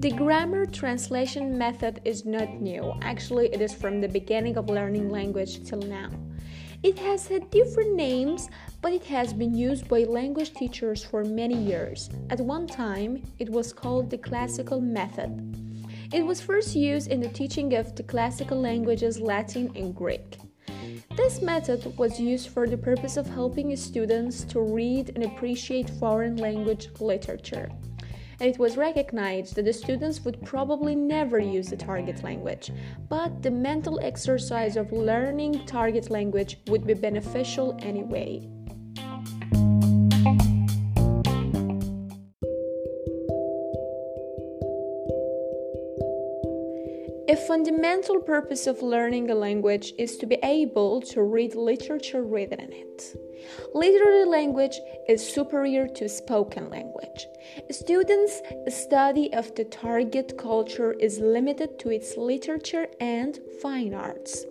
The grammar translation method is not new. Actually, it is from the beginning of learning language till now. It has had different names, but it has been used by language teachers for many years. At one time, it was called the classical method. It was first used in the teaching of the classical languages Latin and Greek. This method was used for the purpose of helping students to read and appreciate foreign language literature and it was recognized that the students would probably never use the target language, but the mental exercise of learning target language would be beneficial anyway. Fundamental purpose of learning a language is to be able to read literature written in it. Literary language is superior to spoken language. Students' study of the target culture is limited to its literature and fine arts.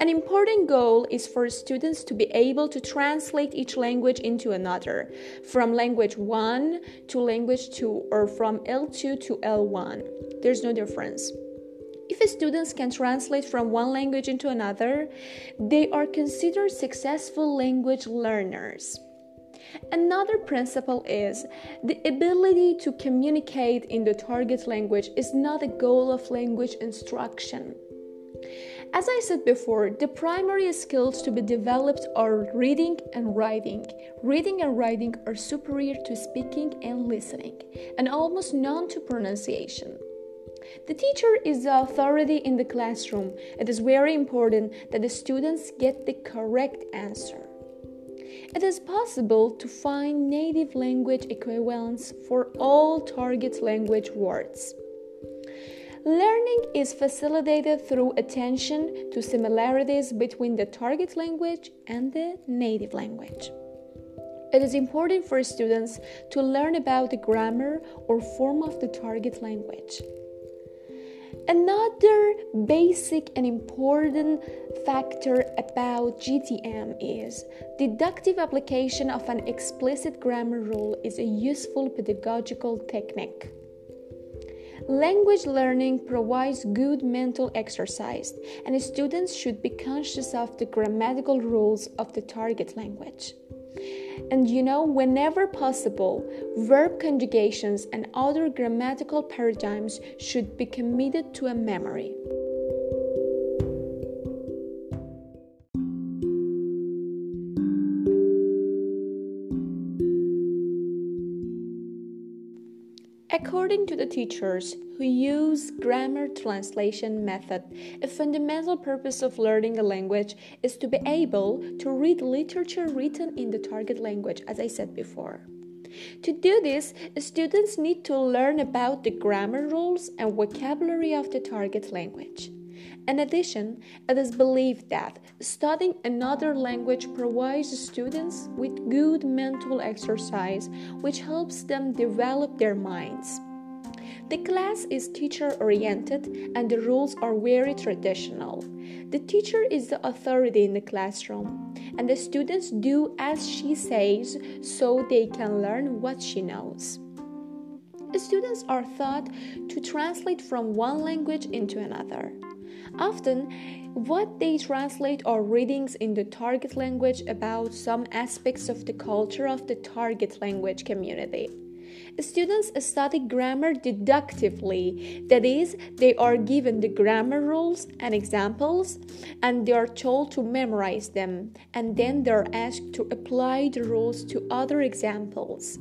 An important goal is for students to be able to translate each language into another, from language 1 to language 2, or from L2 to L1. There's no difference. If students can translate from one language into another, they are considered successful language learners. Another principle is the ability to communicate in the target language is not a goal of language instruction. As I said before, the primary skills to be developed are reading and writing. Reading and writing are superior to speaking and listening, and almost none to pronunciation. The teacher is the authority in the classroom. It is very important that the students get the correct answer. It is possible to find native language equivalents for all target language words. Learning is facilitated through attention to similarities between the target language and the native language. It is important for students to learn about the grammar or form of the target language. Another basic and important factor about GTM is deductive application of an explicit grammar rule is a useful pedagogical technique. Language learning provides good mental exercise, and students should be conscious of the grammatical rules of the target language. And you know, whenever possible, verb conjugations and other grammatical paradigms should be committed to a memory. According to the teachers who use grammar translation method, a fundamental purpose of learning a language is to be able to read literature written in the target language, as I said before. To do this, students need to learn about the grammar rules and vocabulary of the target language. In addition, it is believed that studying another language provides students with good mental exercise, which helps them develop their minds. The class is teacher oriented and the rules are very traditional. The teacher is the authority in the classroom, and the students do as she says so they can learn what she knows. Students are taught to translate from one language into another. Often, what they translate are readings in the target language about some aspects of the culture of the target language community. Students study grammar deductively, that is, they are given the grammar rules and examples, and they are told to memorize them, and then they are asked to apply the rules to other examples.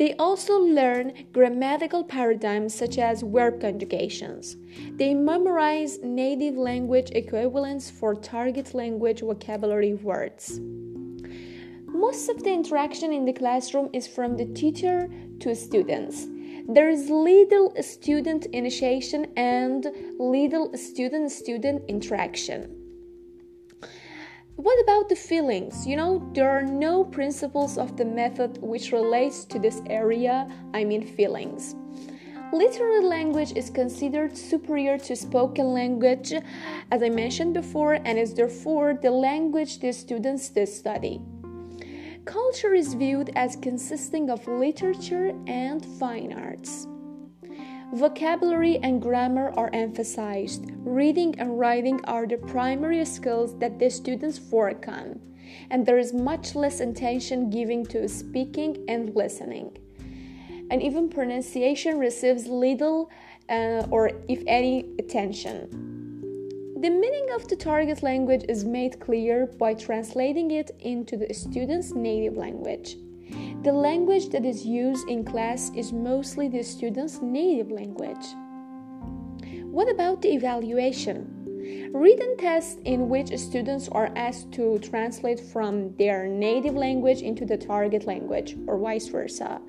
They also learn grammatical paradigms such as verb conjugations. They memorize native language equivalents for target language vocabulary words. Most of the interaction in the classroom is from the teacher to students. There is little student initiation and little student student interaction. What about the feelings? You know, there are no principles of the method which relates to this area, I mean feelings. Literary language is considered superior to spoken language, as I mentioned before, and is therefore the language the students study. culture is viewed as consisting of literature and fine arts. Vocabulary and grammar are emphasized. Reading and writing are the primary skills that the students work on, and there is much less attention given to speaking and listening. And even pronunciation receives little uh, or, if any, attention. The meaning of the target language is made clear by translating it into the student's native language. The language that is used in class is mostly the student's native language. What about the evaluation? Written tests in which students are asked to translate from their native language into the target language, or vice versa,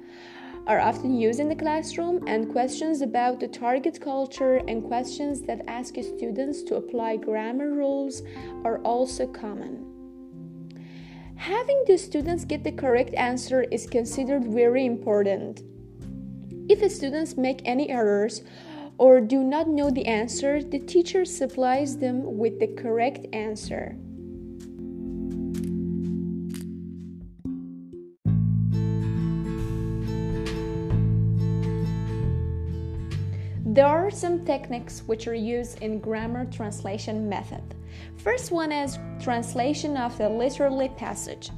are often used in the classroom, and questions about the target culture and questions that ask students to apply grammar rules are also common. Having the students get the correct answer is considered very important. If the students make any errors or do not know the answer, the teacher supplies them with the correct answer. There are some techniques which are used in grammar translation method. First one is translation of the literary passage.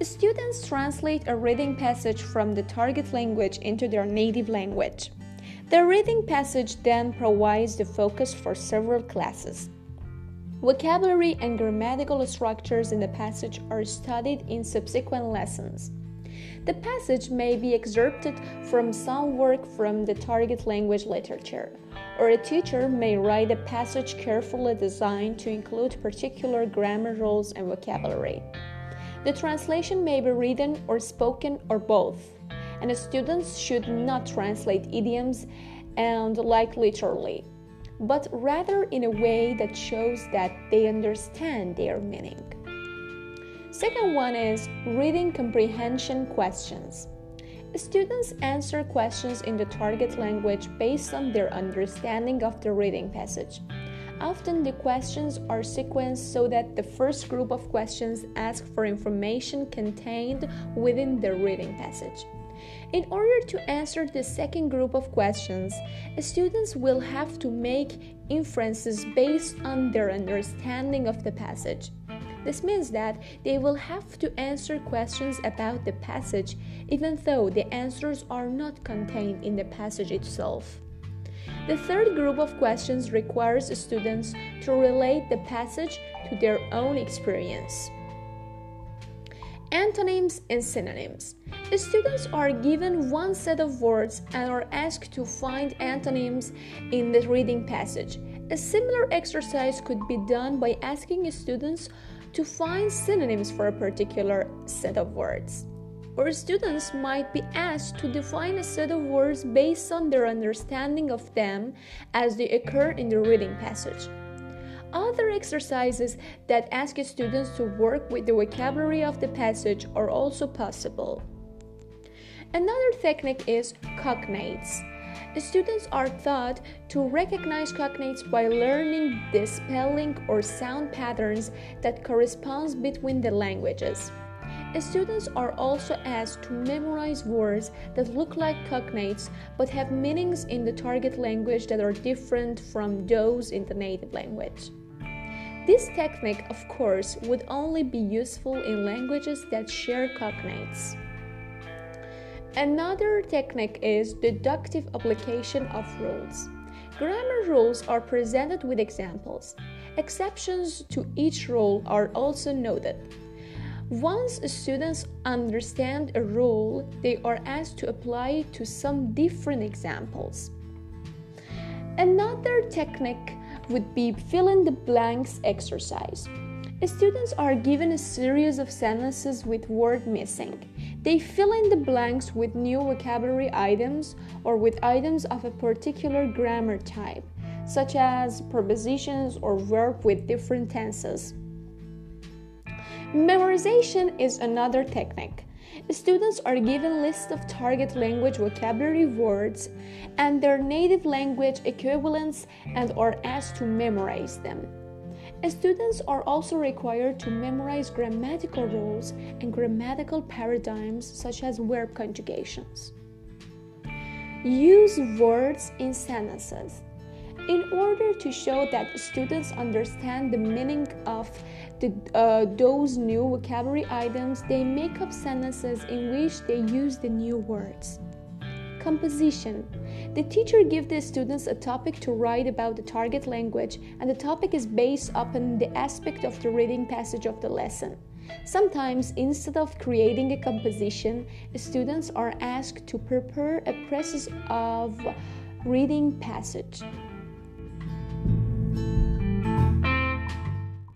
Students translate a reading passage from the target language into their native language. The reading passage then provides the focus for several classes. Vocabulary and grammatical structures in the passage are studied in subsequent lessons. The passage may be excerpted from some work from the target language literature, or a teacher may write a passage carefully designed to include particular grammar rules and vocabulary. The translation may be written or spoken or both, and students should not translate idioms and like literally, but rather in a way that shows that they understand their meaning. Second one is reading comprehension questions. Students answer questions in the target language based on their understanding of the reading passage. Often the questions are sequenced so that the first group of questions ask for information contained within the reading passage. In order to answer the second group of questions, students will have to make inferences based on their understanding of the passage. This means that they will have to answer questions about the passage even though the answers are not contained in the passage itself. The third group of questions requires students to relate the passage to their own experience. Antonyms and synonyms. The students are given one set of words and are asked to find antonyms in the reading passage. A similar exercise could be done by asking students to find synonyms for a particular set of words. Or students might be asked to define a set of words based on their understanding of them as they occur in the reading passage. Other exercises that ask students to work with the vocabulary of the passage are also possible. Another technique is cognates. Students are taught to recognize cognates by learning the spelling or sound patterns that corresponds between the languages. Students are also asked to memorize words that look like cognates but have meanings in the target language that are different from those in the native language. This technique, of course, would only be useful in languages that share cognates. Another technique is deductive application of rules. Grammar rules are presented with examples. Exceptions to each rule are also noted. Once students understand a rule, they are asked to apply it to some different examples. Another technique would be fill in the blanks exercise. Students are given a series of sentences with word missing. They fill in the blanks with new vocabulary items or with items of a particular grammar type, such as prepositions or verb with different tenses. Memorization is another technique. Students are given lists of target language vocabulary words and their native language equivalents and are asked to memorize them. Students are also required to memorize grammatical rules and grammatical paradigms such as verb conjugations. Use words in sentences. In order to show that students understand the meaning of the, uh, those new vocabulary items, they make up sentences in which they use the new words. Composition. The teacher gives the students a topic to write about the target language, and the topic is based upon the aspect of the reading passage of the lesson. Sometimes, instead of creating a composition, students are asked to prepare a précis of reading passage.